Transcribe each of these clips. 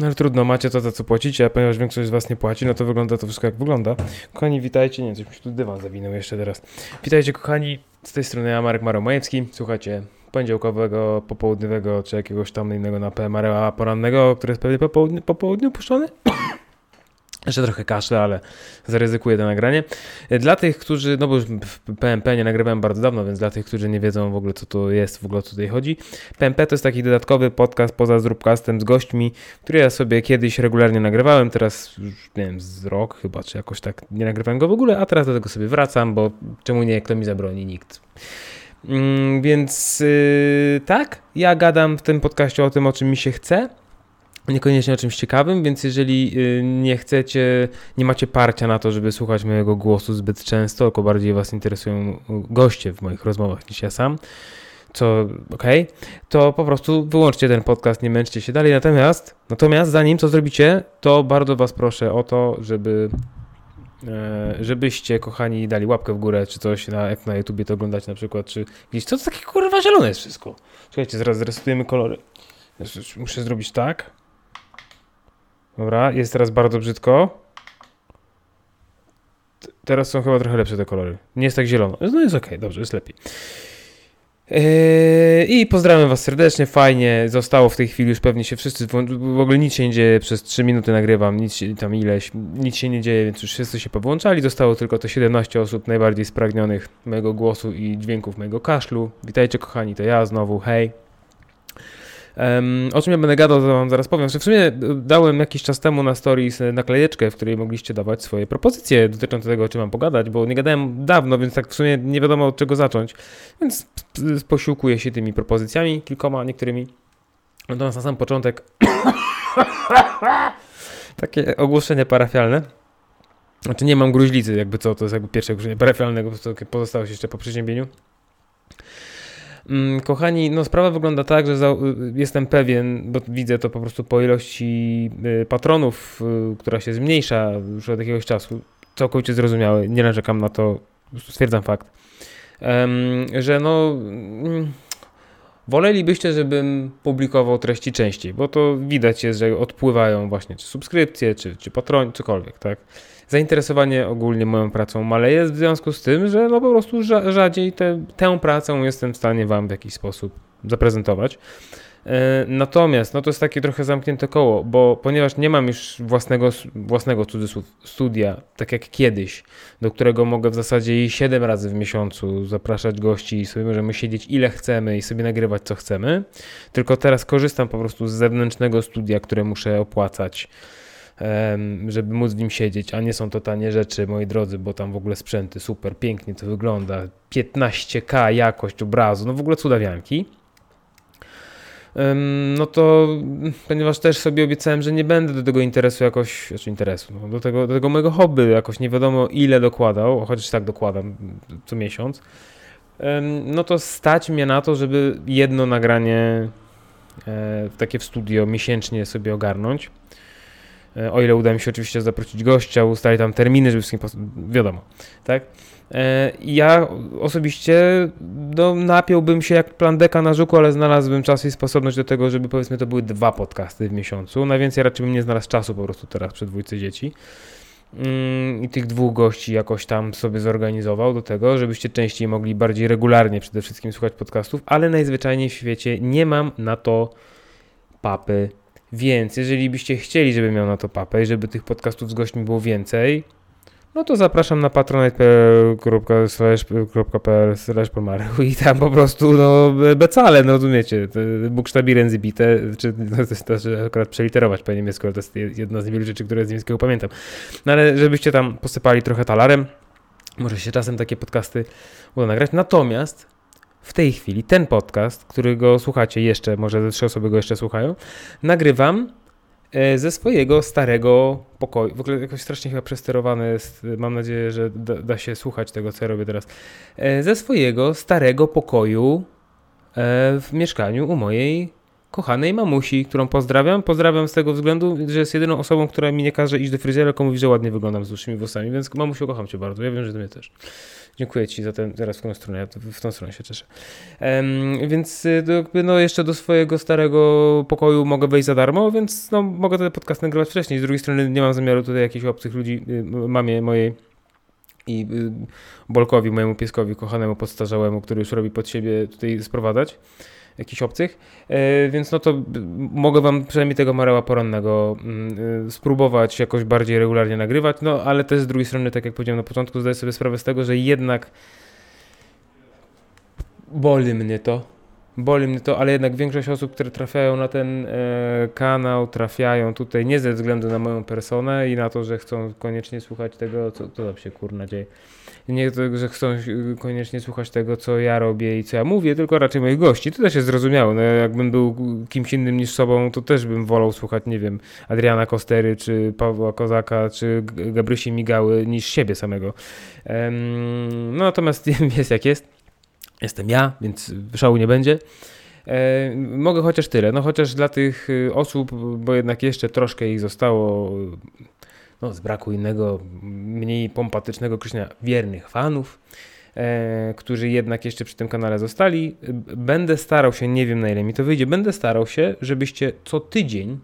No ale trudno, macie to, za co płacicie, a ponieważ większość z was nie płaci, no to wygląda to wszystko jak wygląda. Kochani, witajcie. Nie, coś mi się tu dywan zawinął jeszcze teraz. Witajcie, kochani. Z tej strony ja, Marek Maromajewski. Słuchacie poniedziałkowego, popołudniowego, czy jakiegoś tam innego na PMR porannego, który jest pewnie po południu, po południu puszczony. Jeszcze trochę kaszle, ale zaryzykuję to nagranie. E, Dla tych, którzy, no bo już PMP nie nagrywałem bardzo dawno, więc dla tych, którzy nie wiedzą w ogóle, co to jest, w ogóle o co tutaj chodzi. PMP to jest taki dodatkowy podcast poza Zróbcastem z gośćmi, który ja sobie kiedyś regularnie nagrywałem, teraz już, nie wiem, z rok chyba, czy jakoś tak nie nagrywałem go w ogóle, a teraz do tego sobie wracam, bo czemu nie, kto mi zabroni? Nikt. Mm, więc yy, tak, ja gadam w tym podcaście o tym, o czym mi się chce, niekoniecznie o czymś ciekawym, więc jeżeli y, nie chcecie, nie macie parcia na to, żeby słuchać mojego głosu zbyt często, tylko bardziej Was interesują y, goście w moich rozmowach niż ja sam, co okej, to po prostu wyłączcie ten podcast, nie męczcie się dalej. Natomiast, natomiast zanim co zrobicie, to bardzo Was proszę o to, żeby e, żebyście, kochani, dali łapkę w górę, czy coś, na, jak na YouTubie to oglądacie na przykład, czy gdzieś, co to takie kurwa zielone jest wszystko. Czekajcie, zaraz zresutujemy kolory. Muszę zrobić tak. Dobra, jest teraz bardzo brzydko. T- Teraz są chyba trochę lepsze te kolory. Nie jest tak zielono. No jest okej, dobrze, jest lepiej. Yy, I pozdrawiam Was serdecznie, fajnie. Zostało w tej chwili już pewnie się wszyscy. W ogóle nic się nie dzieje, przez 3 minuty nagrywam, nic się, tam ileś, nic się nie dzieje, więc już wszyscy się powłączali. Zostało tylko te 17 osób najbardziej spragnionych mojego głosu i dźwięków mojego kaszlu. Witajcie, kochani, to ja znowu, hej. Em, o czym ja będę gadał, to wam zaraz powiem. W sumie y, dałem jakiś czas temu na stories y, naklejeczkę, w której mogliście dawać swoje propozycje dotyczące tego, o czym mam pogadać, bo nie gadałem dawno, więc tak w sumie nie wiadomo od czego zacząć. Więc posiłkuję się tymi propozycjami, kilkoma, niektórymi. Natomiast na sam początek takie ogłoszenie parafialne. Znaczy nie mam gruźlicy, jakby co, to jest jakby pierwsze ogłoszenie parafialne, bo pozostało się jeszcze po przeziębieniu. Mm, Kochani, no sprawa wygląda tak, że za, y, jestem pewien, bo widzę to po prostu po ilości y, patronów, y, która się zmniejsza już od jakiegoś czasu. Całkowicie zrozumiałe, nie narzekam na to, stwierdzam fakt. Że no. mm, Wolelibyście, żebym publikował treści częściej, bo to widać jest, że odpływają właśnie czy subskrypcje, czy, czy patroni, cokolwiek, tak? Zainteresowanie ogólnie moją pracą maleje w związku z tym, że no po prostu rza- rzadziej te, tę pracę jestem w stanie Wam w jakiś sposób zaprezentować. E, Natomiast no to jest takie trochę zamknięte koło, bo ponieważ nie mam już własnego, własnego cudzysłów studia, tak jak kiedyś, do którego mogę w zasadzie i 7 razy w miesiącu zapraszać gości i sobie możemy siedzieć ile chcemy i sobie nagrywać co chcemy, tylko teraz korzystam po prostu z zewnętrznego studia, które muszę opłacać, żeby móc w nim siedzieć, a nie są to tanie rzeczy, moi drodzy, bo tam w ogóle sprzęty super, pięknie to wygląda, 15K jakość obrazu, no w ogóle cudawianki. No to, ponieważ też sobie obiecałem, że nie będę do tego interesu jakoś, znaczy interesu, no, do, tego, do tego mojego hobby jakoś nie wiadomo ile dokładał, chociaż tak dokładam co miesiąc, no to stać mnie na to, żeby jedno nagranie e, takie w studio miesięcznie sobie ogarnąć. E, O ile uda mi się oczywiście zaprosić gościa, ustalić tam terminy, żeby wszystkim, wiadomo, tak? E, Ja osobiście no, napiąłbym się jak plandeka na żuku, ale znalazłbym czas i sposobność do tego, żeby powiedzmy to były dwa podcasty w miesiącu. Najwięcej raczej bym nie znalazł czasu po prostu teraz przy dwójce dzieci. Mm, I tych dwóch gości jakoś tam sobie zorganizował do tego, żebyście częściej mogli bardziej regularnie przede wszystkim słuchać podcastów, ale najzwyczajniej w świecie nie mam na to papy. Więc jeżeli byście chcieli, żebym miał na to papę i żeby tych podcastów z gośćmi było więcej, no to zapraszam na patronite.pl i tam po prostu no becale, no rozumiecie, buksztabiren zibite, czy no, to to, akurat przeliterować po niemiecku, to jest jedna z niewielu rzeczy, które z niemieckiego pamiętam. No ale żebyście tam posypali trochę talarem, może się czasem takie podcasty uda nagrać. Natomiast w tej chwili ten podcast, którego słuchacie jeszcze, może ze trzy osoby go jeszcze słuchają, nagrywam e, ze swojego starego pokoju. W ogóle jakoś strasznie chyba przesterowane jest. Mam nadzieję, że da, da się słuchać tego, co ja robię teraz. E, ze swojego starego pokoju e, w mieszkaniu u mojej kochanej mamusi, którą pozdrawiam. Pozdrawiam z tego względu, że jest jedyną osobą, która mi nie każe iść do fryzjera, tylko mówi, że ładnie wyglądam z dłuższymi włosami, więc mamusiu, kocham cię bardzo. Ja wiem, że ty mnie też. Dziękuję ci za ten, teraz w tą stronę, ja w tą stronę się cieszę. Um, więc y, jakby no jeszcze do swojego starego pokoju mogę wejść za darmo, więc no mogę ten podcast nagrywać wcześniej. Z drugiej strony nie mam zamiaru tutaj jakichś obcych ludzi, y, mamie mojej i y, Bolkowi, mojemu pieskowi kochanemu, podstarzałemu, który już robi pod siebie tutaj sprowadzać jakichś obcych, e, więc no to mogę wam przynajmniej tego Mareła Porannego mm, e, spróbować jakoś bardziej regularnie nagrywać, no ale też z drugiej strony, tak jak powiedziałem na początku, zdaję sobie sprawę z tego, że jednak boli mnie to, boli mnie to, ale jednak większość osób, które trafiają na ten e, kanał, trafiają tutaj nie ze względu na moją personę i na to, że chcą koniecznie słuchać tego, co, co tam się kurna dzieje. Nie to, że chcą koniecznie słuchać tego, co ja robię i co ja mówię, tylko raczej moich gości. To też jest zrozumiałe. No, jakbym był kimś innym niż sobą, to też bym wolał słuchać, nie wiem, Adriana Kostery, czy Pawła Kozaka, czy Gabrysi Migały, niż siebie samego. Um, no natomiast jest jak jest. Jestem ja, więc szału nie będzie. E, mogę chociaż tyle. No chociaż dla tych y, osób, bo jednak jeszcze troszkę ich zostało no, z braku innego, mniej pompatycznego określenia, wiernych fanów, e, którzy jednak jeszcze przy tym kanale zostali. Będę starał się, nie wiem na ile mi to wyjdzie, będę starał się, żebyście co tydzień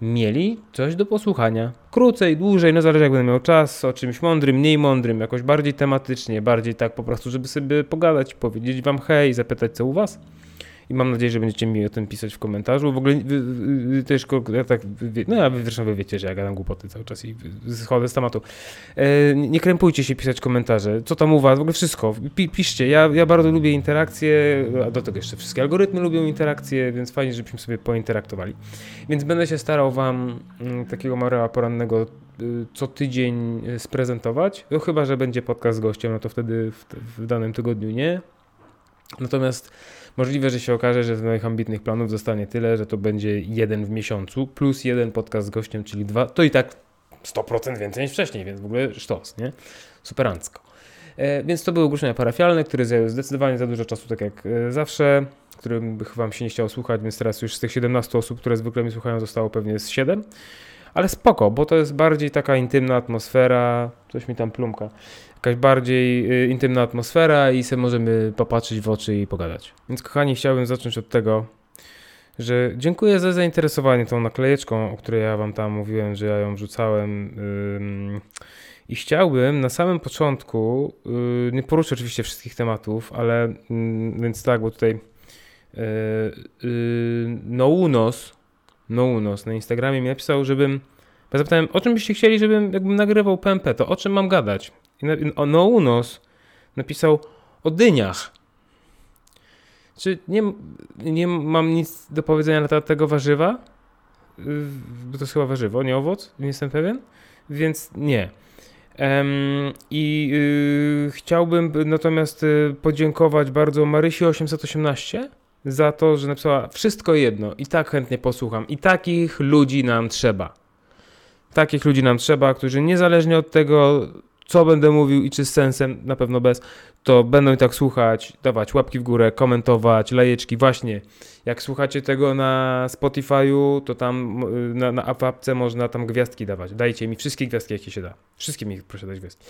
mieli coś do posłuchania. Krócej, dłużej, no zależy jak będę miał czas, o czymś mądrym, mniej mądrym, jakoś bardziej tematycznie, bardziej tak po prostu, żeby sobie pogadać, powiedzieć wam hej, zapytać co u was i mam nadzieję, że będziecie mi o tym pisać w komentarzu. W ogóle wy, wy, też ja tak, no ja zresztą wy wiecie, że ja gadam głupoty cały czas i schodzę z tematu. E, nie krępujcie się pisać komentarze, co tam u was, w ogóle wszystko, Pi, piszcie. Ja, ja bardzo lubię interakcje, a do tego jeszcze wszystkie algorytmy lubią interakcje, więc fajnie, żebyśmy sobie pointeraktowali. Więc będę się starał wam m, takiego Mareła porannego y, co tydzień y, sprezentować. No chyba, że będzie podcast z gościem, no to wtedy w, w danym tygodniu nie. Natomiast Możliwe, że się okaże, że z moich ambitnych planów zostanie tyle, że to będzie jeden w miesiącu, plus jeden podcast z gościem, czyli dwa. To i tak 100% więcej niż wcześniej, więc w ogóle sztos, nie? Superancko. E, więc to były ogłoszenia parafialne, które zajęły zdecydowanie za dużo czasu, tak jak e, zawsze, którym wam się nie chciało słuchać, więc teraz już z tych 17 osób, które zwykle mi słuchają, zostało pewnie z 7. Ale spoko, bo to jest bardziej taka intymna atmosfera, coś mi tam plumka jakaś bardziej y, intymna atmosfera i sobie możemy popatrzeć w oczy i pogadać. Więc kochani, chciałbym zacząć od tego, że dziękuję za zainteresowanie tą naklejeczką, o której ja wam tam mówiłem, że ja ją wrzucałem. I chciałbym na samym początku, y, nie poruszę oczywiście wszystkich tematów, ale mm, więc tak, bo tutaj y, Nounos, Nounos na Instagramie mi napisał, żebym ja zapytałem, o czym byście chcieli, żebym jakbym nagrywał PMP, to o czym mam gadać? Nounos napisał o dyniach. Czy nie, nie mam nic do powiedzenia na temat tego warzywa? Bo to jest chyba warzywo, nie owoc, nie jestem pewien, więc nie. Um, I y, chciałbym natomiast y, podziękować bardzo Marysi 818 za to, że napisała wszystko jedno i tak chętnie posłucham. I takich ludzi nam trzeba. Takich ludzi nam trzeba, którzy niezależnie od tego, co będę mówił i czy z sensem, na pewno bez, to będą i tak słuchać, dawać łapki w górę, komentować, lajeczki. Właśnie, jak słuchacie tego na Spotify'u, to tam na, na apce można tam gwiazdki dawać. Dajcie mi wszystkie gwiazdki, jakie się da. Wszystkie mi proszę dać gwiazdki.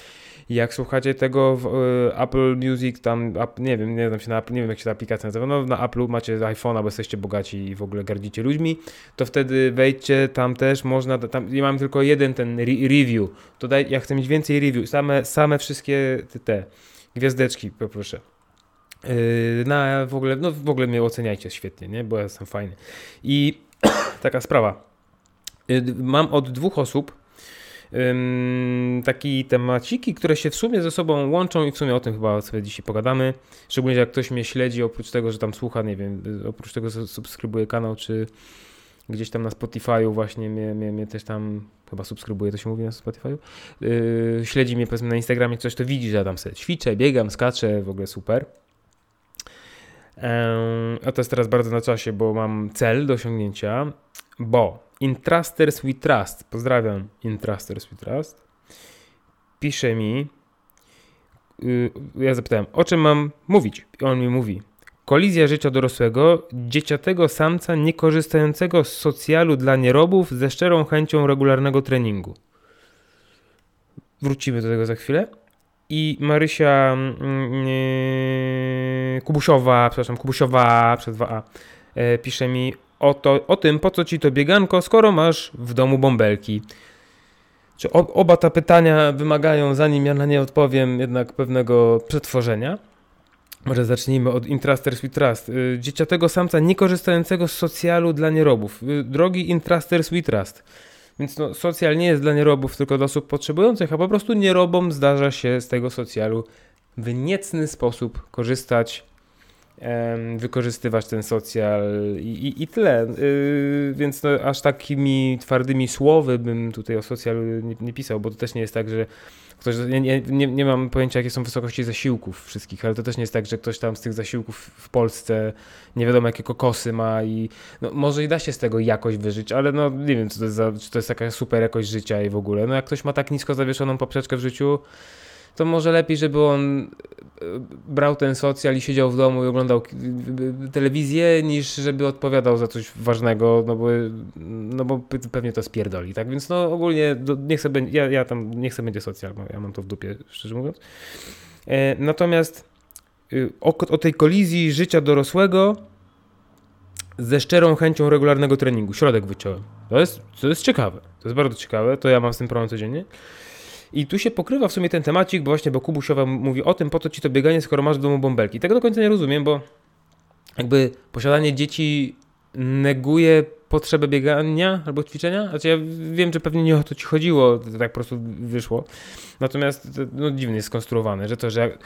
Jak słuchacie tego w y, Apple Music, tam, nie wiem, nie wiem, się na, nie wiem jak się ta aplikacja nazywa, no na Apple macie iPhone'a, bo jesteście bogaci i w ogóle gardzicie ludźmi, to wtedy wejdźcie, tam też można, tam, ja mam tylko jeden ten re review, to daj, ja chcę mieć więcej review, same, same wszystkie te gwiazdeczki, poproszę. Yy, na w ogóle, no w ogóle mnie oceniajcie świetnie, nie? Bo ja jestem fajny. I taka sprawa. Yy, mam od dwóch osób taki temaciki, które się w sumie ze sobą łączą i w sumie o tym chyba sobie dzisiaj pogadamy. Szczególnie jak ktoś mnie śledzi, oprócz tego, że tam słucha, nie wiem, oprócz tego, że subskrybuje kanał, czy gdzieś tam na Spotify'u właśnie mnie, mnie, mnie też tam chyba subskrybuje, to się mówi na Spotify'u, yy, śledzi mnie powiedzmy na Instagramie, coś to widzi, że ja tam sobie ćwiczę, biegam, skaczę, w ogóle super. A to jest teraz bardzo na czasie, bo mam cel do osiągnięcia, bo Intrusters We Trust. Pozdrawiam Intrusters We Trust. Pisze mi, yy, ja zapytałem, o czym mam mówić? I on mi mówi, kolizja życia dorosłego, dzieciatego samca niekorzystającego z socjalu dla nierobów ze szczerą chęcią regularnego treningu. Wrócimy do tego za chwilę. I Marysia yy, Kubusiowa, przepraszam, Kubusiowa przez 2A e, pisze mi o, to, o tym, po co ci to bieganko, skoro masz w domu bąbelki. Czy ob, oba te pytania wymagają, zanim ja na nie odpowiem, jednak pewnego przetworzenia? Może zacznijmy od Intraster Sweet Trust. Y, Dzieciatego samca niekorzystającego z socjalu dla nierobów. Y, Drogi Intraster Sweet Trust. Więc no, socjal nie jest dla nierobów, tylko dla osób potrzebujących, a po prostu nierobom zdarza się z tego socjalu w niecny sposób korzystać, wykorzystywać ten socjal i, i, i tyle. Yy, więc no, aż takimi twardymi słowy bym tutaj o socjalu nie, nie pisał, bo to też nie jest tak, że ktoś, nie, nie, nie, mam pojęcia, jakie są wysokości zasiłków wszystkich, ale to też nie jest tak, że ktoś tam z tych zasiłków w Polsce nie wiadomo jakie kokosy ma i no, może i da się z tego jakoś wyżyć, ale no nie wiem, to jest za, czy to jest taka super jakość życia i w ogóle. No jak ktoś ma tak nisko zawieszoną poprzeczkę w życiu, to może lepiej, żeby on e, brał ten socjal i siedział w domu i oglądał telewizję, niż żeby odpowiadał za coś ważnego, no bo, no bo pe- pewnie to spierdoli, tak? Więc no ogólnie do, niech sobie, ja, ja tam, niech sobie będzie socjal, ja mam to w dupie, szczerze mówiąc. E, natomiast y, o, o tej kolizji życia dorosłego ze szczerą chęcią regularnego treningu. Środek wyciąłem. To jest, to jest ciekawe. To jest bardzo ciekawe. To ja mam z tym problem codziennie. I tu się pokrywa w sumie ten temacik, bo właśnie, bo Kubusiowa mówi o tym, po co ci to bieganie, skoro masz w domu bąbelki. Tego do końca nie rozumiem, bo jakby posiadanie dzieci neguje potrzebę biegania albo ćwiczenia. Znaczy ja wiem, że pewnie nie o to ci chodziło, to tak po prostu wyszło. Natomiast to, no, dziwnie jest skonstruowane, że to, że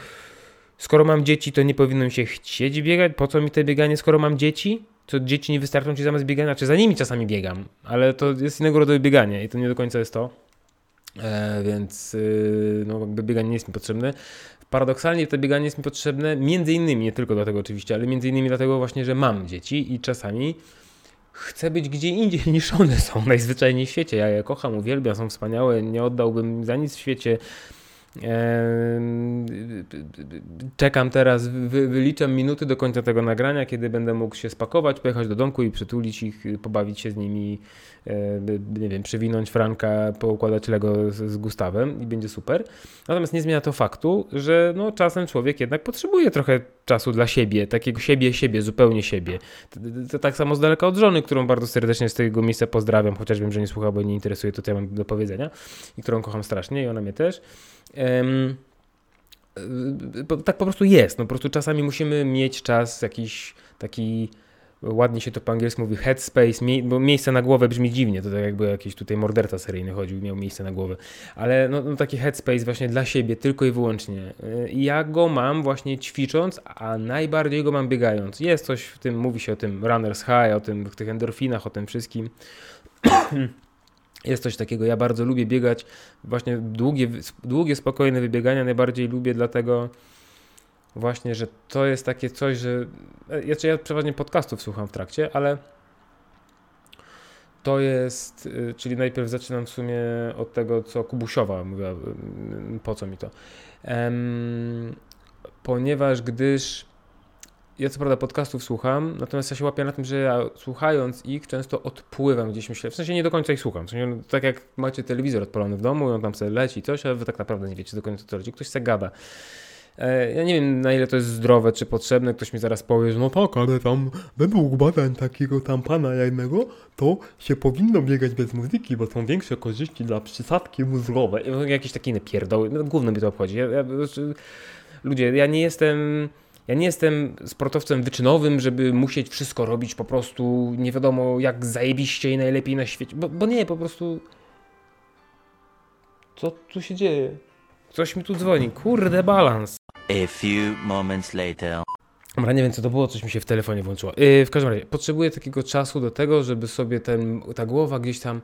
skoro mam dzieci, to nie powinno mi się chcieć biegać. Po co mi te bieganie, skoro mam dzieci? To dzieci nie wystarczą ci zamiast biegania, czy za nimi czasami biegam, ale to jest innego rodzaju bieganie i to nie do końca jest to. E, więc yy, no, jakby bieganie nie jest mi potrzebne. Paradoksalnie to bieganie jest mi potrzebne między innymi, nie tylko dlatego oczywiście, ale między innymi dlatego właśnie, że mam dzieci i czasami chcę być gdzie indziej niż one są najzwyczajniej w świecie. Ja je kocham, uwielbiam, są wspaniałe, nie oddałbym za nic w świecie. Czekam teraz, wy, wyliczam minuty do końca tego nagrania, kiedy będę mógł się spakować, pojechać do domku i przytulić ich, pobawić się z nimi, e, nie wiem, przywinąć Franka, poukładać Lego z, Gustawem i będzie super. Natomiast nie zmienia to faktu, że no, czasem człowiek jednak potrzebuje trochę czasu dla siebie, takiego siebie, siebie, zupełnie siebie. To tak samo z daleka od żony, którą bardzo serdecznie z tego miejsca pozdrawiam, chociaż wiem, że nie słucha, bo nie interesuje to, co ja mam do powiedzenia i którą kocham strasznie i ona mnie też. Tak po prostu jest. No, po prostu czasami musimy mieć czas jakiś taki. Ładnie się to po angielsku mówi headspace, mie- bo miejsce na głowę brzmi dziwnie, to tak jakby jakiś tutaj morderca seryjny chodził, miał miejsce na głowę, ale no, no taki headspace właśnie dla siebie, tylko i wyłącznie. Y, ja go mam właśnie ćwicząc, a najbardziej go mam biegając. Jest coś w tym, mówi się o tym runners high, o tym, tych endorfinach, o tym wszystkim. Jest coś takiego, ja bardzo lubię biegać, właśnie długie, długie spokojne wybiegania najbardziej lubię, dlatego właśnie, że to jest takie coś, że ja, ja przeważnie podcastów słucham w trakcie, ale to jest, y, czyli najpierw zaczynam w sumie od tego, co Kubusiowa mówiła, y, po co mi to. Em, ponieważ gdyż ja co prawda podcastów słucham, natomiast ja się łapię na tym, że ja słuchając ich często odpływam gdzieś myślę, w sensie nie do końca ich słucham, w sensie, no, tak jak macie telewizor odpalony w domu i on tam sobie leci coś, ale wy tak naprawdę nie wiecie do końca co leci, ktoś se gada. E, Ja nie wiem na ile to jest zdrowe czy potrzebne, ktoś mi zaraz powie, że no Tak, ale tam według badań takiego tam pana jednego, to się powinno biegać bez muzyki, bo są większe korzyści dla przysadki mózgowej. Jakieś takie inne pierdoły, no, gówno mnie to obchodzi. Ja, ja, znaczy, ludzie, ja nie jestem... Ja nie jestem sportowcem wyczynowym, żeby musieć wszystko robić po prostu nie wiadomo jak zajebiście i najlepiej na świecie. Bo, bo nie, po prostu. Co tu się dzieje? Coś mi tu dzwoni. Kurde, balans. A few moments later. Dobra, nie wiem co to było, coś mi się w telefonie włączyło. Yy, w każdym razie, potrzebuję takiego czasu do tego, żeby sobie ten, ta głowa gdzieś tam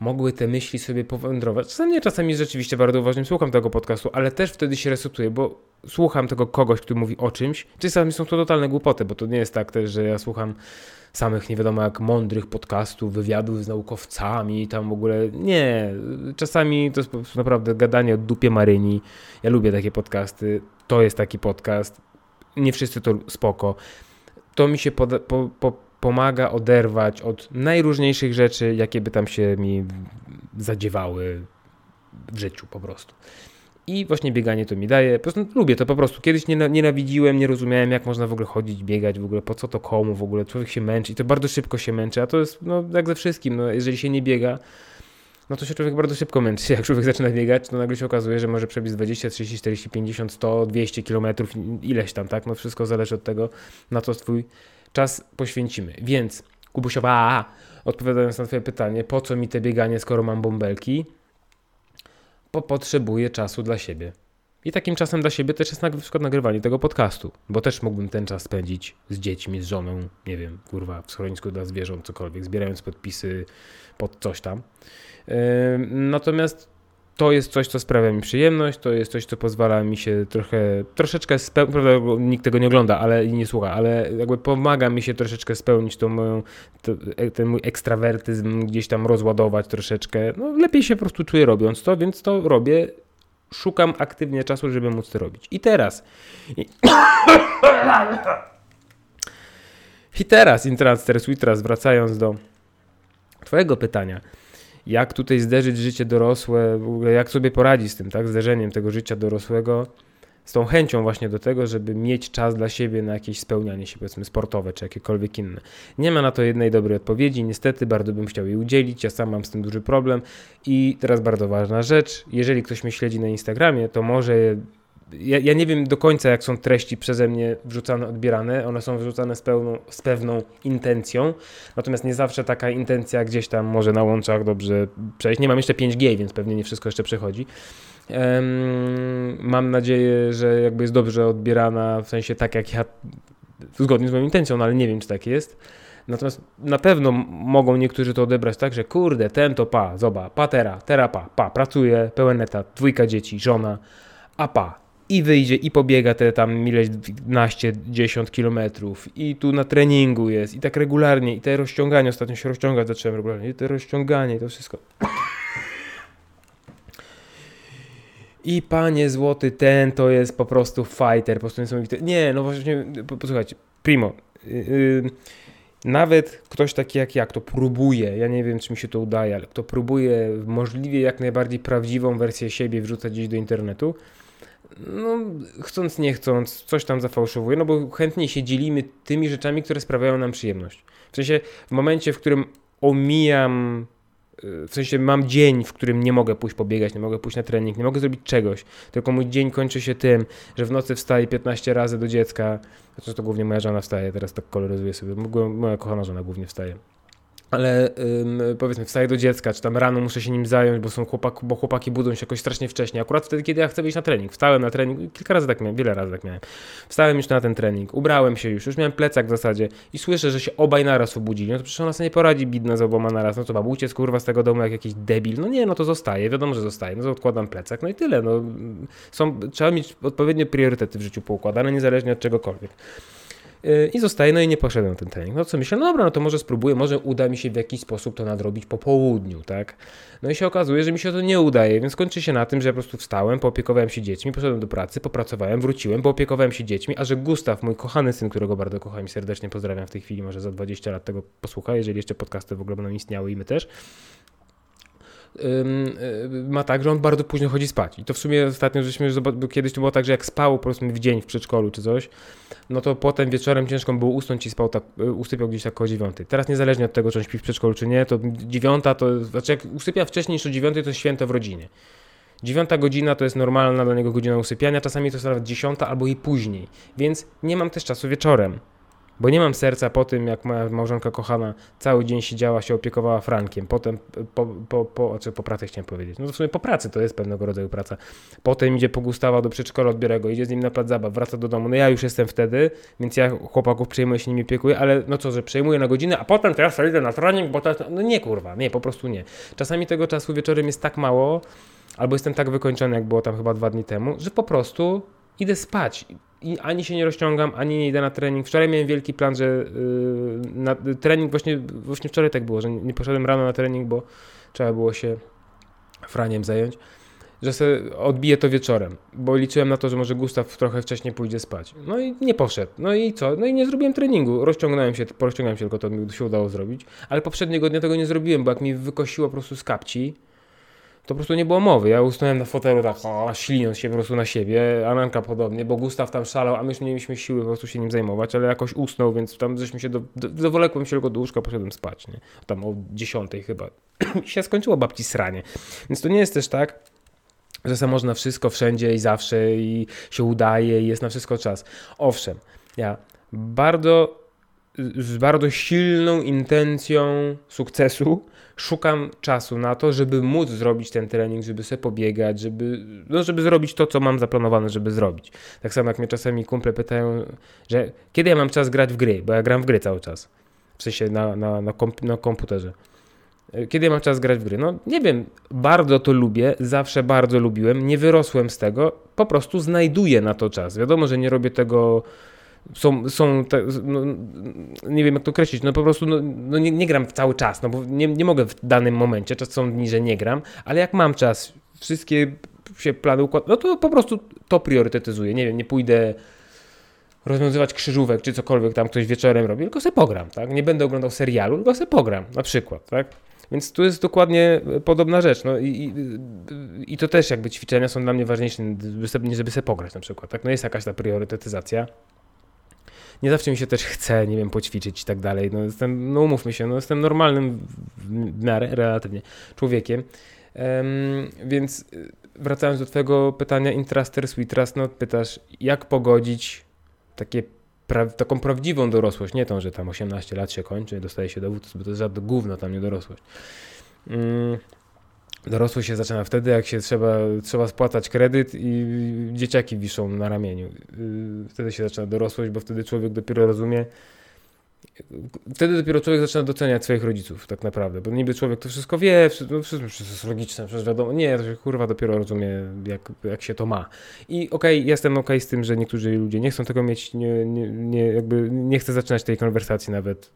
mogły te myśli sobie powędrować. Czasami nie, czasami rzeczywiście bardzo uważnie słucham tego podcastu, ale też wtedy się resetuję, bo słucham tego kogoś, który mówi o czymś. Czasami są to totalne głupoty, bo to nie jest tak też, że ja słucham samych nie wiadomo jak mądrych podcastów, wywiadów z naukowcami, tam w ogóle nie. Czasami to jest naprawdę gadanie o dupie Maryni. Ja lubię takie podcasty. To jest taki podcast. Nie wszyscy to spoko. To mi się poda- po, po, pomaga oderwać od najróżniejszych rzeczy, jakie by tam się mi zadziewały w życiu po prostu. I właśnie bieganie to mi daje. Po prostu lubię to po prostu. Kiedyś niena- nienawidziłem, nie rozumiałem, jak można w ogóle chodzić, biegać, w ogóle po co to komu, w ogóle człowiek się męczy i to bardzo szybko się męczy, a to jest no, jak ze wszystkim. No, jeżeli się nie biega, no to się człowiek bardzo szybko męczy. Jak człowiek zaczyna biegać, to nagle się okazuje, że może przebiec 20, 30, 40, 50, 100, 200 kilometrów, ileś tam, tak? No wszystko zależy od tego, na co twój czas poświęcimy. Więc, Kubusiowa, odpowiadając na twoje pytanie, po co mi te bieganie, skoro mam bąbelki? Bo potrzebuję czasu dla siebie. I takim czasem dla siebie też jest na przykład nagrywanie tego podcastu, bo też mógłbym ten czas spędzić z dziećmi, z żoną, nie wiem, kurwa, w schronisku dla zwierząt, cokolwiek, zbierając podpisy pod coś tam. Natomiast to jest coś, co sprawia mi przyjemność, to jest coś, co pozwala mi się trochę, troszeczkę spełnić, prawda, nikt tego nie ogląda, ale i nie słucha, ale jakby pomaga mi się troszeczkę spełnić tą moją, to, e, ten mój ekstrawertyzm gdzieś tam rozładować troszeczkę. No lepiej się po prostu czuję robiąc to, więc to robię. Szukam aktywnie czasu, żeby móc to robić. I teraz. I, I teraz, Intrans teraz wracając do Twojego pytania jak tutaj zderzyć życie dorosłe, jak sobie poradzić z tym, tak, zderzeniem tego życia dorosłego, z tą chęcią właśnie do tego, żeby mieć czas dla siebie na jakieś spełnianie się, powiedzmy, sportowe czy jakiekolwiek inne. Nie ma na to jednej dobrej odpowiedzi, niestety bardzo bym chciał jej udzielić, ja sam mam z tym duży problem. I teraz bardzo ważna rzecz, jeżeli ktoś mnie śledzi na Instagramie, to może ja, ja nie wiem do końca, jak są treści przeze mnie wrzucane, odbierane. One są wrzucane z, pełną, z pewną intencją, natomiast nie zawsze taka intencja gdzieś tam może na łączach dobrze przejść. Nie mam jeszcze 5G, więc pewnie nie wszystko jeszcze przechodzi. Em, mam nadzieję, że jakby jest dobrze odbierana, w sensie tak jak ja, zgodnie z moją intencją, no ale nie wiem, czy tak jest. Natomiast na pewno mogą niektórzy to odebrać tak, że kurde, ten to pa, zoba, patera, terapa, pa, pracuje, pełen etat, dwójka dzieci, żona, a pa, i wyjdzie i pobiega te tam ileś naście, dziesiąt kilometrów. I tu na treningu jest. I tak regularnie. I te rozciąganie, ostatnio się rozciągać zacząłem regularnie. I te rozciąganie i to wszystko. I panie złoty, ten to jest po prostu fighter, po prostu niesamowity. Nie, no właśnie, po- posłuchajcie, primo, yy, nawet ktoś taki jak ja, kto próbuje, ja nie wiem, czy mi się to udaje, ale kto próbuje możliwie jak najbardziej prawdziwą wersję siebie wrzucać gdzieś do internetu, no, chcąc nie chcąc, coś tam zafałszowuje, no bo chętnie się dzielimy tymi rzeczami, które sprawiają nam przyjemność. W sensie, w momencie, w którym omijam, y, w sensie mam dzień, w którym nie mogę pójść pobiegać, nie mogę pójść na trening, nie mogę zrobić czegoś, tylko mój dzień kończy się tym, że w nocy wstaję 15 razy do dziecka, chociaż to głównie moja żona wstaje, teraz tak koloryzuję sobie, moja kochana żona głównie wstaje. Ale ym, powiedzmy, wstaję do dziecka, czy tam rano muszę się nim zająć, bo są chłopak, bo chłopaki budzą się jakoś strasznie wcześnie. Akurat wtedy, kiedy ja chcę wyjść na trening. Wstałem na trening, kilka razy tak miałem, wiele razy tak miałem. Wstałem już na ten trening, ubrałem się już, już miałem plecak w zasadzie i słyszę, że się obaj naraz obudzili. No to przecież ona sobie nie poradzi bidna z oboma naraz. No to mam uciec kurwa z tego domu jak jakiś debil. No nie, no to zostaje, wiadomo, że zostaje. No to odkładam plecak, no i tyle. No, są, trzeba mieć odpowiednie priorytety w życiu poukładane, niezależnie od czegokolwiek. Yy, I zostaję, no i nie poszedłem na ten trening. No co myślę, no dobra, no to może spróbuję, może uda mi się w jakiś sposób to nadrobić po południu, tak? No i się okazuje, że mi się to nie udaje, więc kończy się na tym, że ja po prostu wstałem, poopiekowałem się dziećmi, poszedłem do pracy, popracowałem, wróciłem, poopiekowałem się dziećmi, a że Gustaw, mój kochany syn, którego bardzo kocham i serdecznie pozdrawiam w tej chwili, może za 20 lat tego posłucha, jeżeli jeszcze podcasty w ogóle będą istniały i my też, ma tak, że on bardzo późno chodzi spać. I to w sumie ostatnio, żeśmy, kiedyś to było tak, że jak spał powiedzmy w dzień w przedszkolu czy coś, no to potem wieczorem ciężko było usnąć i spał tak, y, usypiał gdzieś tak koło dziewiątej. Teraz niezależnie od tego, czy on śpi w przedszkolu czy nie, to dziewiąta to, znaczy jak usypia wcześniej niż o dziewiątej, to święto w rodzinie. Dziewiąta godzina to jest normalna dla niego godzina usypiania, czasami to jest nawet dziesiąta albo i później, więc nie mam też czasu wieczorem. Bo nie mam serca po tym, jak moja małżonka kochana cały dzień siedziała, się opiekowała Frankiem, potem po, po, po, czy po pracy chciałem powiedzieć, no to w sumie po pracy to jest pewnego rodzaju praca. Potem idzie po Gustawa do przedszkola, odbiera go, idzie z nim na plac zabaw, wraca do domu. No ja już jestem wtedy, więc ja chłopaków przejmuję się nimi opiekuję, ale no co, że przejmuję na godzinę, a potem to ja idę na trening, bo to no nie kurwa, nie, po prostu nie. Czasami tego czasu wieczorem jest tak mało, albo jestem tak wykończony, jak było tam chyba dwa dni temu, że po prostu idę spać. I ani się nie rozciągam, ani nie idę na trening. Wczoraj miałem wielki plan, że yy, na trening właśnie, właśnie wczoraj tak było, że nie poszedłem rano na trening, bo trzeba było się franiem zająć, że sobie odbiję to wieczorem, bo liczyłem na to, że może Gustaw trochę wcześniej pójdzie spać. No i nie poszedł. No i co? No i nie zrobiłem treningu. Rozciągnąłem się, porozciągnąłem się, tylko to mi się udało zrobić. Ale poprzedniego dnia tego nie zrobiłem, bo jak mi wykosiło po prostu z kapci, to po prostu nie było mowy. Ja usnąłem na fotelu tak, o, śliniąc się po prostu na siebie, Ananka podobnie, bo Gustaw tam szalał, a my już nie mieliśmy siły po prostu się nim zajmować, ale jakoś usnął, więc tam żeśmy się, do, do, się tylko do łóżka, poszedłem spać, nie? Tam o 10 chyba. I się skończyło babci sranie. Więc to nie jest też tak, że sobie można wszystko wszędzie i zawsze i się udaje i jest na wszystko czas. Owszem, ja bardzo z bardzo silną intencją sukcesu szukam czasu na to, żeby móc zrobić ten trening, żeby sobie pobiegać, żeby, no, żeby zrobić to, co mam zaplanowane, żeby zrobić. Tak samo jak mnie czasami kumple pytają, że kiedy ja mam czas grać w gry, bo ja gram w gry cały czas, w sensie na, na, na, komp na komputerze. Kiedy ja mam czas grać w gry? No nie wiem, bardzo to lubię, zawsze bardzo lubiłem, nie wyrosłem z tego, po prostu znajduję na to czas. Wiadomo, że nie robię tego są, są te, no, nie wiem jak to określić, no po prostu no, no nie, nie, gram cały czas, no bo nie, nie mogę w danym momencie, czas są dni, że nie gram, ale jak mam czas, wszystkie się plany układam, no to po prostu to priorytetyzuję, nie wiem, nie pójdę rozwiązywać krzyżówek, czy cokolwiek tam ktoś wieczorem robi, tylko sobie pogram, tak, nie będę oglądał serialu, tylko sobie pogram, na przykład, tak. Więc tu jest dokładnie podobna rzecz. No i, i, i, to też jakby ćwiczenia są dla mnie ważniejsze, żeby żeby sobie pograć na przykład. Tak? No jest jakaś ta priorytetyzacja nie zawsze mi się też chce, nie wiem, poćwiczyć i tak dalej. No jestem, no umówmy się, no jestem normalnym w miarę, relatywnie człowiekiem. Um, więc y, wracając do twojego pytania Intraster Sweet Trust, no pytasz, jak pogodzić takie pra taką prawdziwą dorosłość, nie tą, że tam 18 lat się kończy, dostaje się dowód, bo to jest żadne gówno tam nie dorosłość. Um, Dorosłość się zaczyna wtedy, jak się trzeba, trzeba spłacać kredyt i dzieciaki wiszą na ramieniu. Y, wtedy się zaczyna dorosłość, bo wtedy człowiek dopiero rozumie. Wtedy dopiero człowiek zaczyna doceniać swoich rodziców, tak naprawdę. Bo niby człowiek to wszystko wie, no, wszystko jest logiczne, przecież wiadomo. Nie, to się kurwa dopiero rozumie, jak, jak się to ma. I okej, okay, jestem okej okay z tym, że niektórzy ludzie nie chcą tego mieć, nie, nie, nie, jakby nie chcę zaczynać tej konwersacji nawet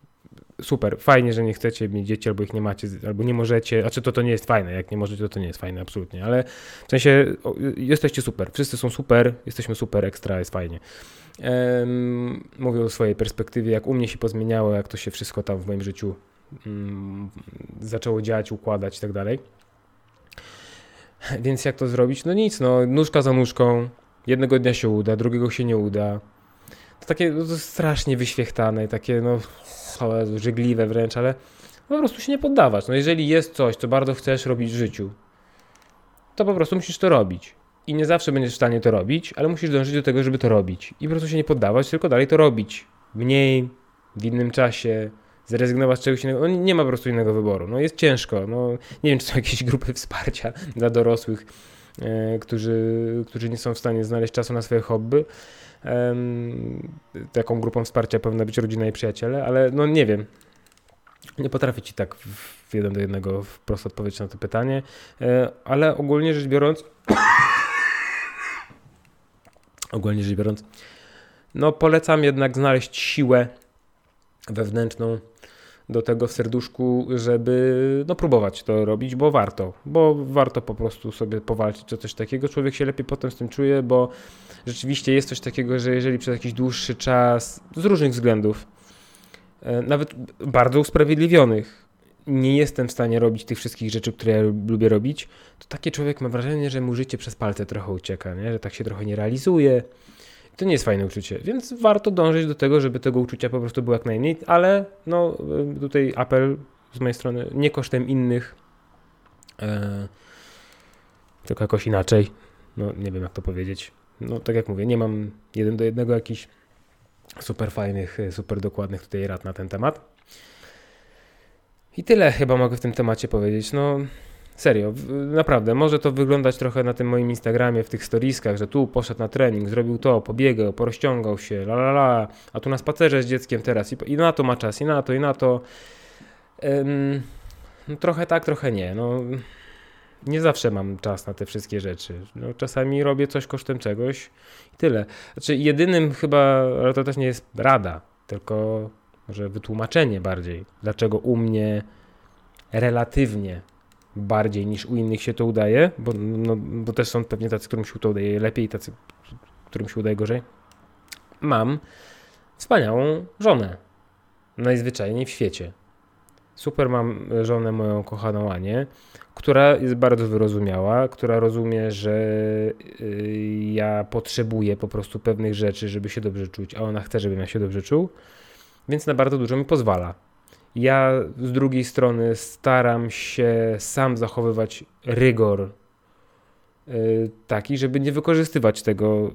super, fajnie, że nie chcecie mieć dzieci, albo ich nie macie, albo nie możecie, a czy to to nie jest fajne, jak nie możecie, to to nie jest fajne, absolutnie, ale w sensie o, jesteście super, wszyscy są super, jesteśmy super, ekstra, jest fajnie. Um, mówię o swojej perspektywie, jak u mnie się pozmieniało, jak to się wszystko tam w moim życiu um, zaczęło działać, układać i tak dalej. Więc jak to zrobić? No nic, no nóżka za nóżką, jednego dnia się uda, drugiego się nie uda. To takie no, strasznie wyświechtane, takie no żegliwe wręcz, ale po prostu się nie poddawać. No jeżeli jest coś, co bardzo chcesz robić w życiu, to po prostu musisz to robić. I nie zawsze będziesz w stanie to robić, ale musisz dążyć do tego, żeby to robić. I po prostu się nie poddawać, tylko dalej to robić. Mniej, w innym czasie, zrezygnować z czegoś innego. No nie ma po prostu innego wyboru. No jest ciężko. No, nie wiem, czy są jakieś grupy wsparcia dla dorosłych, e, którzy, którzy nie są w stanie znaleźć czasu na swoje hobby. Taką grupą wsparcia powinna być rodzina i przyjaciele, ale no nie wiem. Nie potrafię ci tak w jeden do jednego wprost odpowiedzieć na to pytanie, e, ale ogólnie rzecz biorąc, ogólnie rzecz biorąc, no polecam jednak znaleźć siłę wewnętrzną do tego w serduszku, żeby no, próbować to robić, bo warto, bo warto po prostu sobie powalczyć o coś takiego. Człowiek się lepiej potem z tym czuje, bo rzeczywiście jest coś takiego, że jeżeli przez jakiś dłuższy czas, z różnych względów, e, nawet bardzo usprawiedliwionych, nie jestem w stanie robić tych wszystkich rzeczy, które ja lubię robić, to taki człowiek ma wrażenie, że mu życie przez palce trochę ucieka, nie? że tak się trochę nie realizuje, to nie jest fajne uczucie, więc warto dążyć do tego, żeby tego uczucia po prostu było jak najmniej, ale no tutaj apel z mojej strony, nie kosztem innych, e, tylko jakoś inaczej. No nie wiem jak to powiedzieć. No tak jak mówię, nie mam jeden do jednego jakichś super fajnych, y, super dokładnych tutaj rad na ten temat. I tyle chyba mogę w tym temacie powiedzieć. No, serio, naprawdę, może to wyglądać trochę na tym moim Instagramie, w tych storiskach, że tu poszedł na trening, zrobił to, pobiegał, porozciągał się, la la la, a tu na spacerze z dzieckiem teraz i, i na to ma czas, i na to, i na to. Ym, no, trochę tak, trochę nie. No, nie zawsze mam czas na te wszystkie rzeczy. No, czasami robię coś kosztem czegoś i tyle. Znaczy, jedynym chyba, ale to też nie jest rada, tylko może wytłumaczenie bardziej, dlaczego u mnie relatywnie bardziej niż u innych się to udaje, bo, no, bo też są pewnie tacy, którym się to udaje lepiej, tacy, którym się udaje gorzej. Mam wspaniałą żonę. Najzwyczajniej w świecie. Super mam żonę moją kochaną Anię, która jest bardzo wyrozumiała, która rozumie, że y, ja potrzebuję po prostu pewnych rzeczy, żeby się dobrze czuć, a ona chce, żebym ja się dobrze czuł, więc na bardzo dużo mi pozwala. Ja z drugiej strony staram się sam zachowywać rygor y, taki, żeby nie wykorzystywać tego,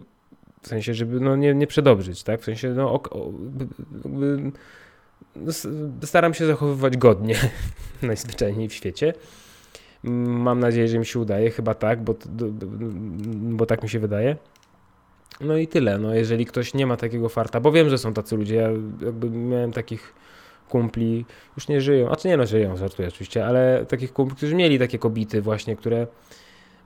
w sensie, żeby no, nie, nie przedobrzyć, tak? W sensie, no, ok, o, b- b- no, staram się zachowywać godnie, najzwyczajniej w świecie. Mam nadzieję, że mi się udaje, chyba tak, bo, bo tak mi się wydaje. No i tyle. No, jeżeli ktoś nie ma takiego farta, bo wiem, że są tacy ludzie, ja jakby miałem takich kumpli, już nie żyją, a czy nie no żyją, żartuję oczywiście, ale takich kumpli, którzy mieli takie kobity właśnie, które,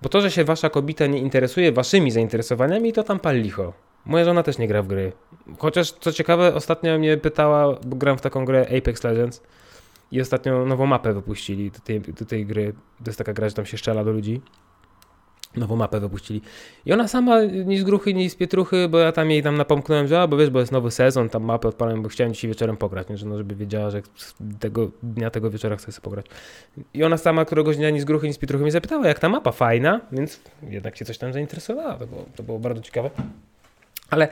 bo to, że się wasza kobita nie interesuje waszymi zainteresowaniami, to tam pal licho. Moja żona też nie gra w gry. Chociaż, co ciekawe, ostatnio mnie pytała, bo gram w taką grę Apex Legends i ostatnio nową mapę wypuścili do tej, do tej gry. To jest taka gra, że tam się strzela do ludzi. Nową mapę wypuścili. I ona sama ni z gruchy, ni z pietruchy, bo ja tam jej tam napomknąłem, że a, bo wiesz, bo jest nowy sezon, tam mapę odpalałem, bo chciałem dzisiaj wieczorem pograć, nie? że no, żeby wiedziała, że tego dnia, tego wieczora chcę sobie pograć. I ona sama któregoś dnia ni z gruchy, ni z pietruchy mnie zapytała, jak ta mapa fajna, więc jednak się coś tam zainteresowała, to było, to było bardzo ciekawe. Ale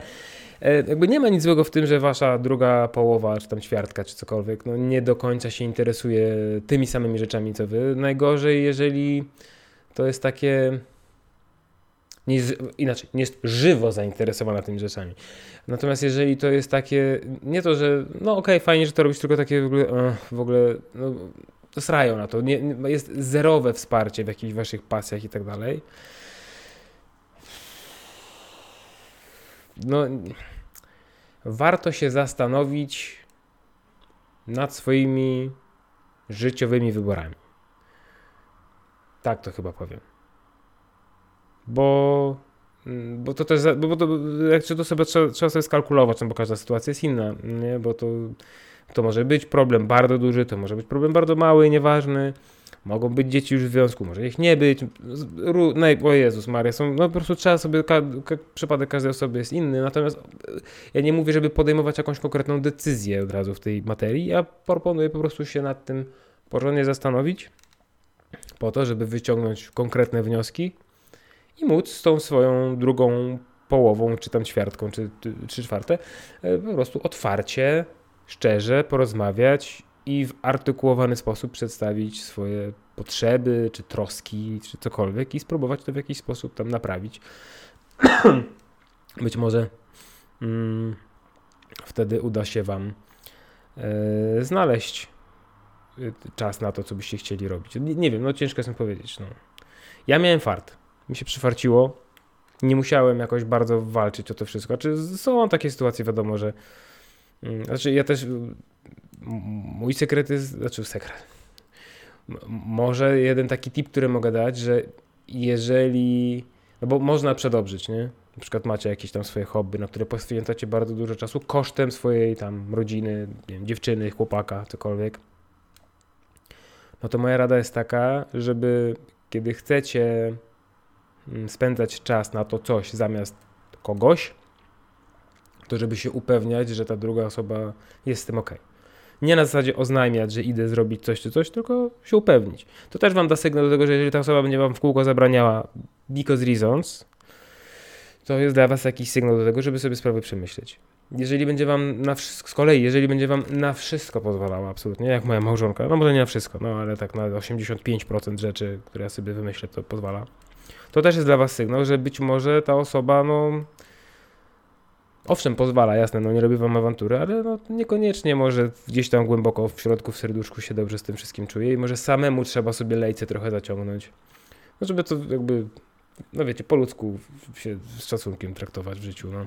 e, jakby nie ma nic złego w tym, że wasza druga połowa, czy tam ćwiartka, czy cokolwiek, no nie do końca się interesuje tymi samymi rzeczami, co wy. Najgorzej, jeżeli to jest takie nie jest, inaczej, nie jest żywo zainteresowana tymi rzeczami. Natomiast jeżeli to jest takie, nie to, że no okej, fajnie, że to robisz, tylko takie w ogóle, eh, w ogóle no, srają na to, nie, jest zerowe wsparcie w jakichś waszych pasjach i tak dalej. No, warto się zastanowić nad swoimi życiowymi wyborami. Tak to chyba powiem bo, mm, bo to też, bo to, jak to sobie trzeba, trzeba sobie skalkulować, no bo każda sytuacja jest inna, nie? bo to, to może być problem bardzo duży, to może być problem bardzo mały, nieważny, mogą być dzieci już w związku, może ich nie być, no, o Jezus Maria, są, no po prostu trzeba sobie, ka, ka, przypadek każdej osoby jest inny, natomiast e, ja nie mówię, żeby podejmować jakąś konkretną decyzję od razu w tej materii, ja proponuję po prostu się nad tym porządnie zastanowić, po to, żeby wyciągnąć konkretne wnioski, i móc z tą swoją drugą połową, czy tam ćwiartką, czy czy czwarte, e, po prostu otwarcie, szczerze porozmawiać i w artykułowany sposób przedstawić swoje potrzeby, czy troski, czy cokolwiek i spróbować to w jakiś sposób tam naprawić. Być może mm, wtedy uda się Wam e, znaleźć e, czas na to, co byście chcieli robić. Nie, nie wiem, no ciężko jest mi powiedzieć. No. Ja miałem fart mi się przyfarciło. Nie musiałem jakoś bardzo walczyć o to wszystko. Czy są takie sytuacje, wiadomo, że. mm, Znaczy, ja też. Mój sekret jest. Znaczy, sekret. Może jeden taki tip, który mogę dać, że jeżeli. No bo można przedobrzyć, nie? Na przykład macie jakieś tam swoje hobby, na które poświęcacie bardzo dużo czasu kosztem swojej tam rodziny, wiem, dziewczyny, chłopaka, cokolwiek. No to moja rada jest taka, żeby kiedy chcecie spędzać czas na to coś zamiast kogoś, to żeby się upewniać, że ta druga osoba jest z tym ok. Nie na zasadzie oznajmiać, że idę zrobić coś czy coś, tylko się upewnić. To też wam da sygnał do tego, że jeżeli ta osoba będzie wam w kółko zabraniała because reasons, to jest dla was jakiś sygnał do tego, żeby sobie sprawy przemyśleć. Jeżeli będzie wam na wszystko, z kolei, jeżeli będzie wam na wszystko pozwalała, absolutnie, jak moja małżonka, no może nie na wszystko, no ale tak na 85% rzeczy, które ja sobie wymyślę, to pozwala, to też jest dla was sygnał, że być może ta osoba, no, Owszem, pozwala, jasne, no nie robię wam awantury, ale no niekoniecznie może gdzieś tam głęboko w środku, w serduszku się dobrze z tym wszystkim czuję i może samemu trzeba sobie lejce trochę zaciągnąć. No żeby to jakby, no wiecie, po ludzku się z szacunkiem traktować w życiu, no.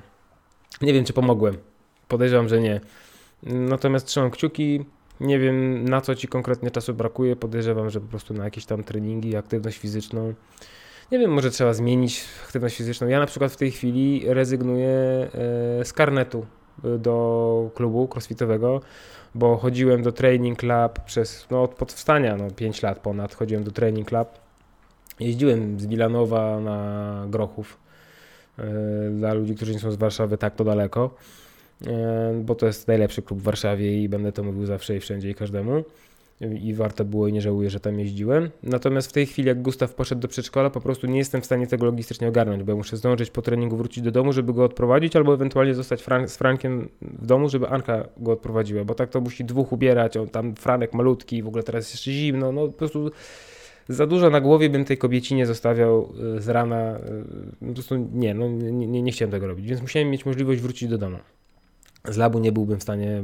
Nie wiem, czy pomogłem. Podejrzewam, że nie. Natomiast trzymam kciuki. Nie wiem, na co ci konkretnie czasu brakuje. Podejrzewam, że po prostu na jakieś tam treningi, aktywność fizyczną. Nie wiem, może trzeba zmienić aktywność fizyczną. Ja na przykład w tej chwili rezygnuję e, z karnetu e, do klubu crossfitowego, bo chodziłem do training lab przez, no od powstania, no 5 lat ponad chodziłem do training lab. Jeździłem z Wilanowa na Grochów e, dla ludzi, którzy nie są z Warszawy tak to daleko, bo to jest najlepszy klub w Warszawie i będę to mówił zawsze i wszędzie i każdemu i warto było i nie żałuję, że tam jeździłem. Natomiast w tej chwili, jak Gustaw poszedł do przedszkola, po prostu nie jestem w stanie tego logistycznie ogarnąć, bo ja muszę zdążyć po treningu wrócić do domu, żeby go odprowadzić, albo ewentualnie zostać Fran z Frankiem w domu, żeby Anka go odprowadziła, bo tak to musi dwóch ubierać, on tam Franek malutki, w ogóle teraz jeszcze zimno, no po prostu za dużo na głowie bym tej kobiecinie zostawiał y, z rana, y, po prostu nie, no nie, nie, nie chciałem tego robić, więc musiałem mieć możliwość wrócić do domu. Z labu nie byłbym w stanie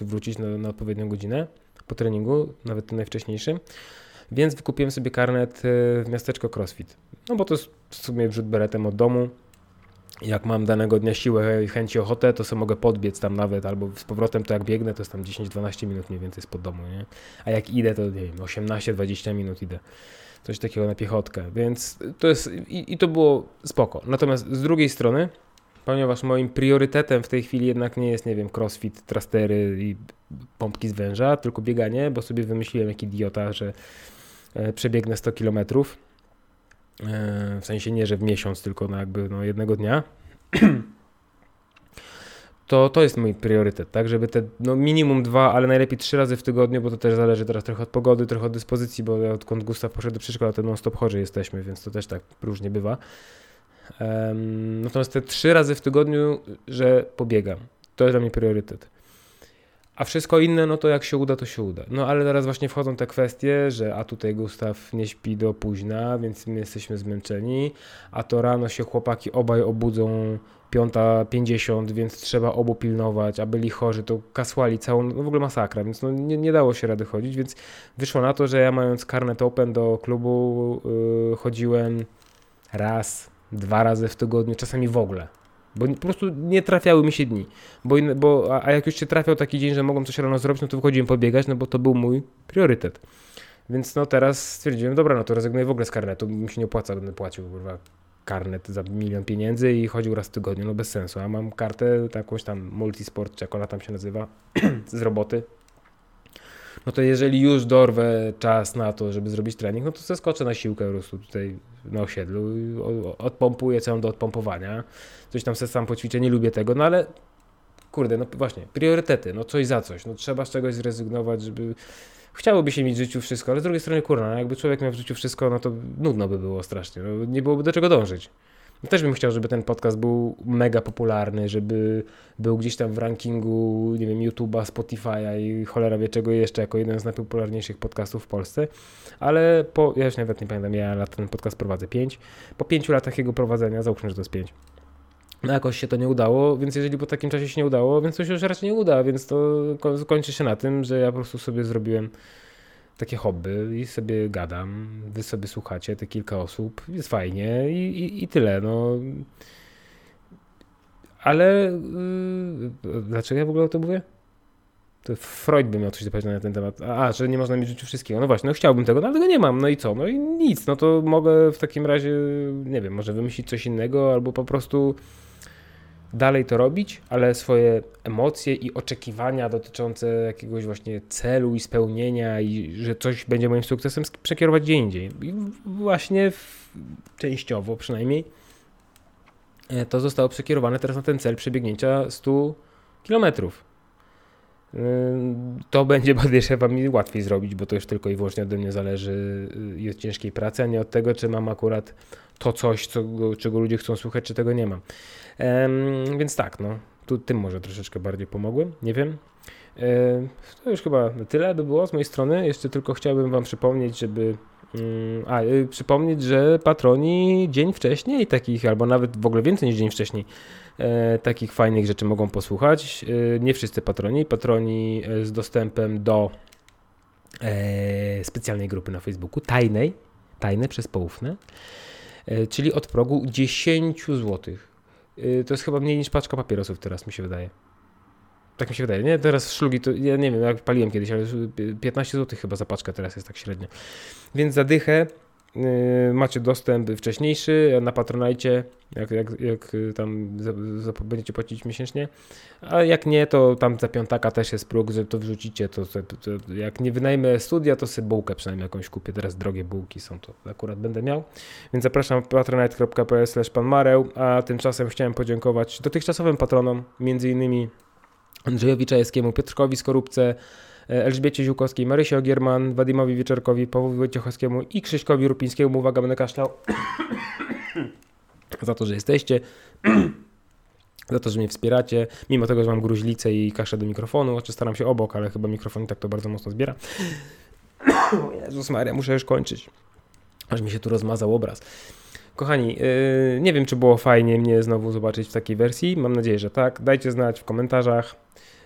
wrócić na, na odpowiednią godzinę po treningu, nawet tym najwcześniejszym. Więc wykupiłem sobie karnet e, w miasteczko CrossFit. No bo to jest w sumie wrzut beretem od domu. Jak mam danego dnia siłę i chęć i ochotę, to sobie mogę podbiec tam nawet, albo z powrotem to jak biegnę, to jest tam 10-12 minut mniej więcej spod domu, nie? A jak idę, to nie wiem, 18-20 minut idę. Coś takiego na piechotkę, więc to jest, i, i to było spoko. Natomiast z drugiej strony, ponieważ moim priorytetem w tej chwili jednak nie jest, nie wiem, crossfit, trastery i pompki z węża, tylko bieganie, bo sobie wymyśliłem jak idiota, że e, przebiegnę 100 km. E, w sensie nie, że w miesiąc, tylko na jakby no, jednego dnia. To, to jest mój priorytet, tak, żeby te no minimum dwa, ale najlepiej trzy razy w tygodniu, bo to też zależy teraz trochę od pogody, trochę od dyspozycji, bo odkąd Gustaw poszedł do przedszkola, to non-stop chorzy jesteśmy, więc to też tak różnie bywa. Um, natomiast te trzy razy w tygodniu, że pobiegam, to jest dla mnie priorytet. A wszystko inne, no to jak się uda, to się uda. No ale teraz właśnie wchodzą te kwestie, że a tutaj Gustaw nie śpi do późna, więc my jesteśmy zmęczeni, a to rano się chłopaki obaj obudzą 5.50, więc trzeba obu pilnować, a byli chorzy, to kasłali całą, no w ogóle masakra, więc no nie, nie dało się rady chodzić, więc wyszło na to, że ja mając karnet open do klubu yy, chodziłem raz, dwa razy w tygodniu, czasami w ogóle. Bo po prostu nie trafiały mi się dni. Bo, bo, a jak już się trafiał taki dzień, że mogłem coś rano zrobić, no to wychodziłem pobiegać, no bo to był mój priorytet. Więc no teraz stwierdziłem, dobra, no to rezygnuję w ogóle z karnetu, mi się nie opłaca, będę płacił kurwa, karnet za milion pieniędzy i chodził raz w tygodniu, no bez sensu. A mam kartę jakąś tam multisport, czy jak ona tam się nazywa, z roboty, no to jeżeli już dorwę czas na to, żeby zrobić trening, no to zeskoczę na siłkę po prostu tutaj na osiedlu odpompuję co mam do odpompowania. Coś tam se sam poćwiczę, nie lubię tego, no ale kurde, no właśnie, priorytety, no coś za coś, no trzeba z czegoś zrezygnować, żeby... Chciałoby się mieć w życiu wszystko, ale z drugiej strony, kurna, jakby człowiek miał w życiu wszystko, no to nudno by było strasznie, no nie byłoby do czego dążyć. Też bym chciał, żeby ten podcast był mega popularny, żeby był gdzieś tam w rankingu, nie wiem, YouTube'a, Spotify'a i cholera wie czego jeszcze, jako jeden z najpopularniejszych podcastów w Polsce. Ale po, ja już nawet nie pamiętam, ja lat ten podcast prowadzę 5. Po pięciu latach jego prowadzenia, załóżmy, że to jest 5. No jakoś się to nie udało, więc jeżeli po takim czasie się nie udało, więc to się już raczej nie uda, więc to kończy się na tym, że ja po prostu sobie zrobiłem takie hobby i sobie gadam, wy sobie słuchacie, te kilka osób, jest fajnie i, i, i tyle, no. Ale yy, dlaczego ja w ogóle o tym mówię? To Freud by miał coś do powiedzenia na ten temat. A, że nie można mieć w życiu wszystkiego. No właśnie, no chciałbym tego, no ale tego nie mam. No i co? No i nic. No to mogę w takim razie, nie wiem, może wymyślić coś innego albo po prostu dalej to robić, ale swoje emocje i oczekiwania dotyczące jakiegoś właśnie celu i spełnienia i że coś będzie moim sukcesem przekierować gdzie indziej. I właśnie w, częściowo przynajmniej e, to zostało przekierowane teraz na ten cel przebiegnięcia 100 kilometrów. To będzie podejrzewam mi łatwiej zrobić, bo to już tylko i wyłącznie ode mnie zależy i od ciężkiej pracy, a nie od tego, czy mam akurat to coś, co, czego ludzie chcą słuchać, czy tego nie mam. Więc tak, no, tu tym może troszeczkę bardziej pomogłem, nie wiem. E, to już chyba tyle by było z mojej strony. Jeszcze tylko chciałbym Wam przypomnieć, żeby Mm, A, y, przypomnieć, że patroni dzień wcześniej takich, albo nawet w ogóle więcej niż dzień wcześniej, takich fajnych rzeczy mogą posłuchać. E, nie wszyscy patroni. Patroni e, z dostępem do e, specjalnej grupy na Facebooku, tajnej, tajne przez poufne, e, czyli od progu 10 zł. E, to jest chyba mniej niż paczka papierosów teraz, mi się wydaje. Tak mi się wydaje, nie? Teraz szlugi to, ja nie wiem, jak paliłem kiedyś, ale 15 zł chyba za paczkę teraz jest tak średnio. Więc za dychę yy, macie dostęp wcześniejszy na Patronajcie, jak, jak, jak y, tam za, za, będziecie płacić miesięcznie. A jak nie, to tam za piątaka też jest próg, że to wrzucicie. To, to, to jak nie wynajmę studia, to sobie bułkę przynajmniej jakąś kupię. Teraz drogie bułki są, to akurat będę miał. Więc zapraszam patronite.pl pan Mareł, a tymczasem chciałem podziękować dotychczasowym patronom, między innymi Andrzejowi Czajewskiemu, Piotrkowi Skorupce, Elżbiecie Ziółkowskiej, Marysie Ogierman, Wadimowi Wieczorkowi, Pawłowi Wojciechowskiemu i Krzyśkowi Rupińskiemu. Uwaga, będę kaszlał. za to, że jesteście. za to, że mnie wspieracie. Mimo tego, że mam gruźlicę i kaszę do mikrofonu, znaczy staram się obok, ale chyba mikrofon i tak to bardzo mocno zbiera. Jezus Maria, muszę już kończyć. Aż mi się tu rozmazał obraz. Kochani, yy, nie wiem, czy było fajnie mnie znowu zobaczyć w takiej wersji. Mam nadzieję, że tak. Dajcie znać w komentarzach.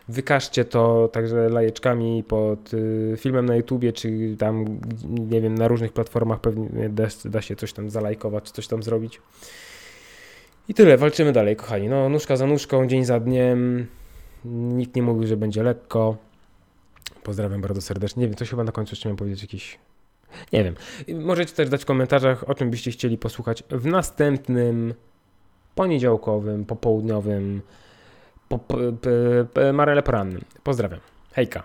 Wykażcie to także lajeczkami pod y, filmem na YouTubie, czy tam, nie wiem, na różnych platformach pewnie da, da się coś tam zalajkować, czy coś tam zrobić. I tyle, walczymy dalej, kochani. No, nóżka za nóżką, dzień za dniem. Nikt nie mówił, że będzie lekko. Pozdrawiam bardzo serdecznie. Nie wiem, coś chyba na końcu jeszcze miałem powiedzieć jakiś nie wiem. Możecie też dać w komentarzach, o czym byście chcieli posłuchać w następnym poniedziałkowym, popołudniowym po, po, po, po, marele porannym. Pozdrawiam. Hejka.